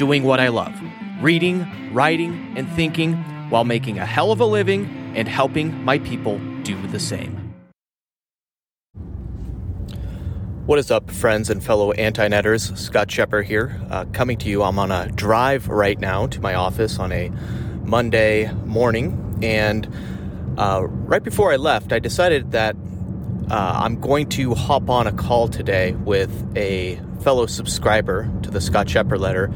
doing what I love reading, writing, and thinking while making a hell of a living and helping my people do the same. What is up, friends and fellow Antinetters? Scott Scheper here, uh, coming to you. I'm on a drive right now to my office on a Monday morning, and uh, right before I left, I decided that uh, I'm going to hop on a call today with a fellow subscriber to the Scott Scheper letter.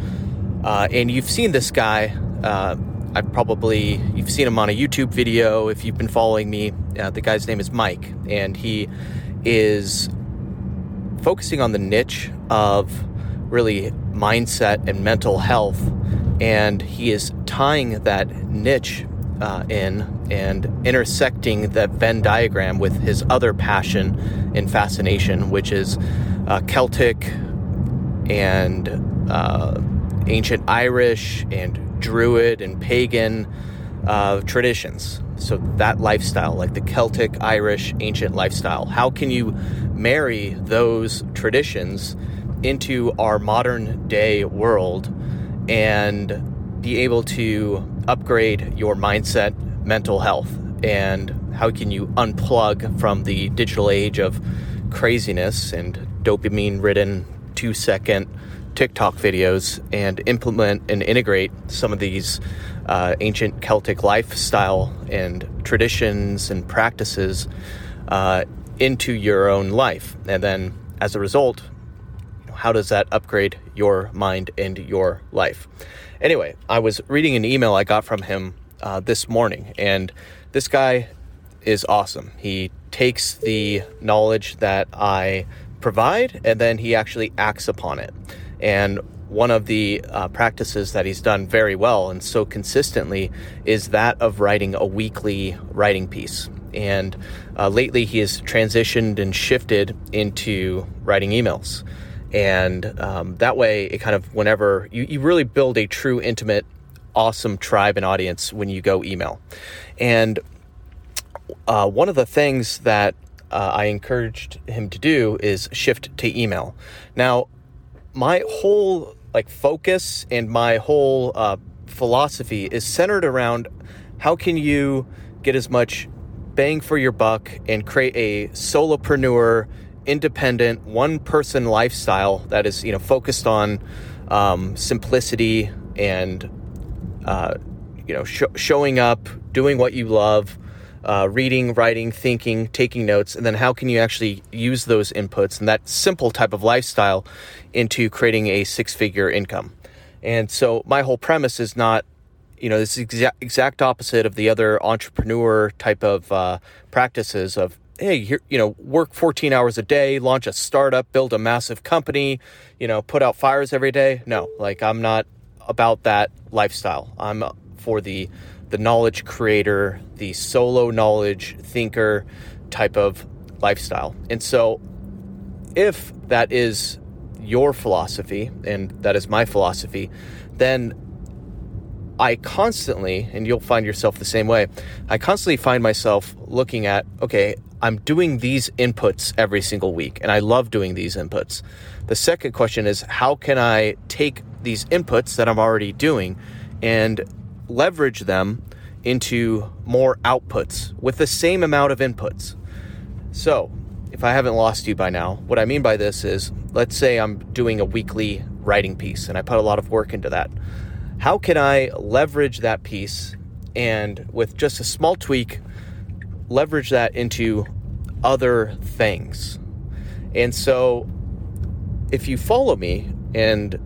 Uh, and you've seen this guy. Uh, I've probably you've seen him on a YouTube video if you've been following me. Uh, the guy's name is Mike, and he is focusing on the niche of really mindset and mental health, and he is tying that niche uh, in and intersecting that Venn diagram with his other passion and fascination, which is uh, Celtic and uh, ancient Irish and Druid and pagan uh, traditions. So, that lifestyle, like the Celtic, Irish, ancient lifestyle, how can you marry those traditions into our modern day world and be able to upgrade your mindset, mental health, and how can you unplug from the digital age of craziness and dopamine ridden two second TikTok videos and implement and integrate some of these uh, ancient Celtic lifestyle and traditions and practices uh, into your own life. And then as a result, how does that upgrade your mind and your life? Anyway, I was reading an email I got from him uh, this morning, and this guy is awesome. He takes the knowledge that I provide and then he actually acts upon it. And one of the uh, practices that he's done very well and so consistently is that of writing a weekly writing piece. And uh, lately he has transitioned and shifted into writing emails. And um, that way, it kind of, whenever you, you really build a true, intimate, awesome tribe and audience when you go email. And uh, one of the things that uh, I encouraged him to do is shift to email. Now, my whole like focus and my whole uh, philosophy is centered around how can you get as much bang for your buck and create a solopreneur independent one person lifestyle that is you know focused on um, simplicity and uh, you know sh- showing up doing what you love uh, reading writing thinking taking notes and then how can you actually use those inputs and that simple type of lifestyle into creating a six figure income and so my whole premise is not you know this exact exact opposite of the other entrepreneur type of uh, practices of hey, you know, work 14 hours a day, launch a startup, build a massive company, you know, put out fires every day. No, like I'm not about that lifestyle. I'm for the the knowledge creator, the solo knowledge thinker type of lifestyle. And so if that is your philosophy and that is my philosophy, then I constantly, and you'll find yourself the same way, I constantly find myself looking at, okay, I'm doing these inputs every single week, and I love doing these inputs. The second question is how can I take these inputs that I'm already doing and leverage them into more outputs with the same amount of inputs? So, if I haven't lost you by now, what I mean by this is let's say I'm doing a weekly writing piece and I put a lot of work into that. How can I leverage that piece and with just a small tweak, leverage that into other things. And so if you follow me and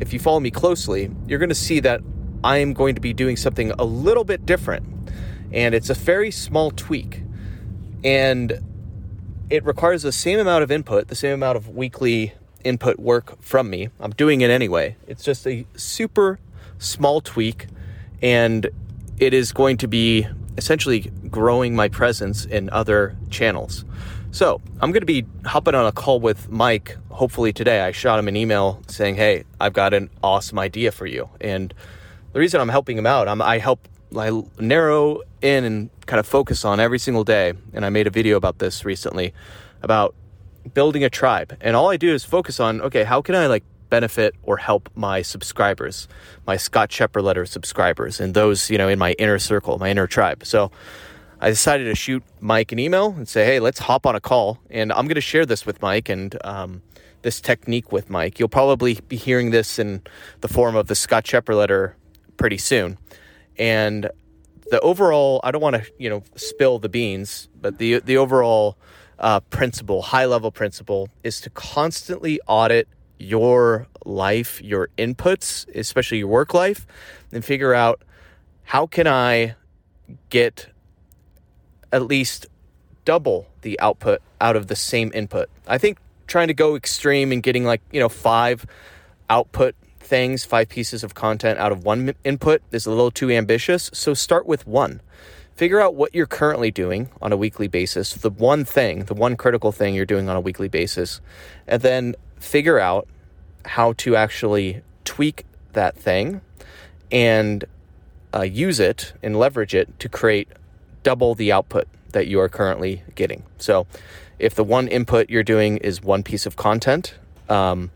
if you follow me closely, you're going to see that I am going to be doing something a little bit different. And it's a very small tweak. And it requires the same amount of input, the same amount of weekly input work from me. I'm doing it anyway. It's just a super small tweak, and it is going to be essentially growing my presence in other channels. So I'm going to be hopping on a call with Mike hopefully today. I shot him an email saying, Hey, I've got an awesome idea for you. And the reason I'm helping him out, I'm, I help I narrow in and kind of focus on every single day. And I made a video about this recently about building a tribe. And all I do is focus on, okay, how can I like benefit or help my subscribers, my Scott Scheper letter subscribers, and those, you know, in my inner circle, my inner tribe. So I decided to shoot Mike an email and say, hey, let's hop on a call. And I'm going to share this with Mike and um, this technique with Mike. You'll probably be hearing this in the form of the Scott Scheper letter pretty soon. And the overall, I don't want to, you know, spill the beans, but the the overall uh, principle, high level principle, is to constantly audit your life, your inputs, especially your work life, and figure out how can I get at least double the output out of the same input. I think trying to go extreme and getting like, you know, five output things, five pieces of content out of one input is a little too ambitious. So start with one. Figure out what you're currently doing on a weekly basis, the one thing, the one critical thing you're doing on a weekly basis, and then figure out how to actually tweak that thing and uh, use it and leverage it to create double the output that you are currently getting. So, if the one input you're doing is one piece of content, um,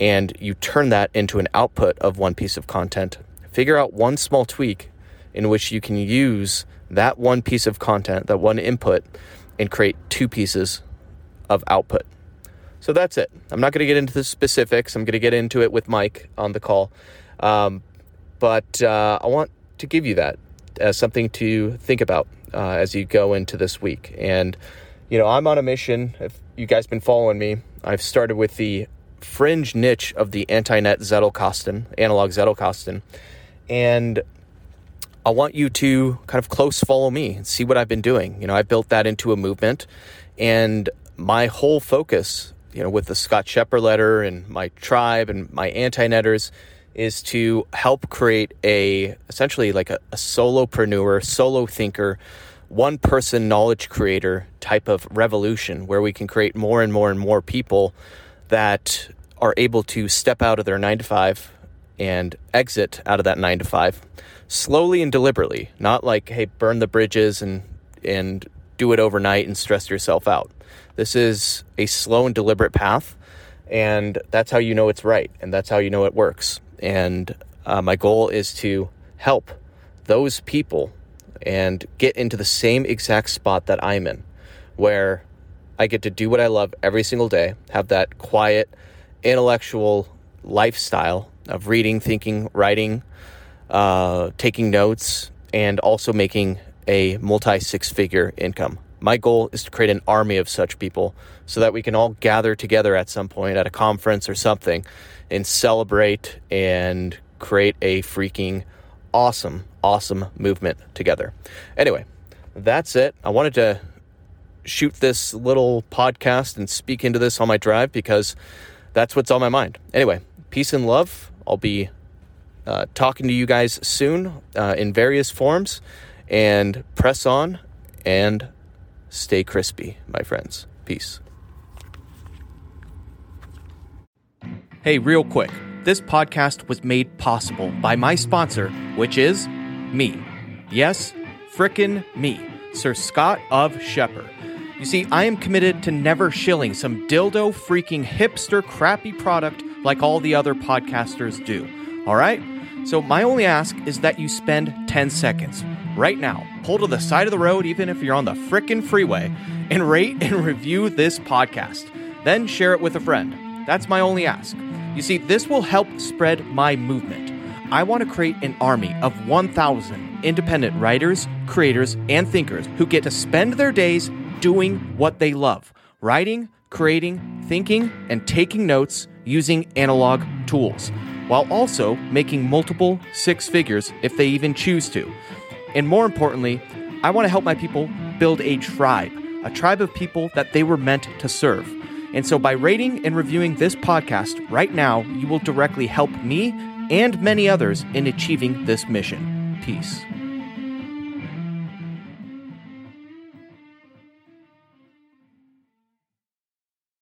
and you turn that into an output of one piece of content, figure out one small tweak in which you can use that one piece of content, that one input, and create two pieces of output. So that's it. I'm not going to get into the specifics. I'm going to get into it with Mike on the call. Um, but uh, I want to give you that as something to think about uh, as you go into this week. And, you know, I'm on a mission. If you guys been following me, I've started with the fringe niche of the Antinet Zettelkasten, analog Zettelkasten. And I want you to kind of close follow me and see what I've been doing. You know, I built that into a movement and my whole focus you know, with the Scott Scheper letter and my tribe and my Antinetters is to help create a essentially like a, a solopreneur, solo thinker, one person knowledge creator type of revolution where we can create more and more and more people that are able to step out of their nine to five and exit out of that nine to five slowly and deliberately, not like, hey, burn the bridges and and do it overnight and stress yourself out. This is a slow and deliberate path, and that's how you know it's right, and that's how you know it works. And uh, my goal is to help those people and get into the same exact spot that I'm in, where I get to do what I love every single day, have that quiet, intellectual lifestyle of reading, thinking, writing, uh, taking notes, and also making a multi six figure income. My goal is to create an army of such people so that we can all gather together at some point at a conference or something and celebrate and create a freaking awesome, awesome movement together. Anyway, that's it. I wanted to shoot this little podcast and speak into this on my drive because that's what's on my mind. Anyway, peace and love. I'll be uh, talking to you guys soon uh, in various forms and press on and Stay crispy, my friends. Peace. Hey, real quick. This podcast was made possible by my sponsor, which is me. Yes, frickin' me, Sir Scott of Scheper. You see, I am committed to never shilling some dildo freaking hipster crappy product like all the other podcasters do. All right? So, my only ask is that you spend 10 seconds right now. Pull to the side of the road, even if you're on the frickin' freeway, and rate and review this podcast. Then share it with a friend. That's my only ask. You see, this will help spread my movement. I want to create an army of 1,000 independent writers, creators, and thinkers who get to spend their days doing what they love writing, creating, thinking, and taking notes using analog tools, while also making multiple six figures if they even choose to. And more importantly, I want to help my people build a tribe, a tribe of people that they were meant to serve. And so by rating and reviewing this podcast right now, you will directly help me and many others in achieving this mission. Peace.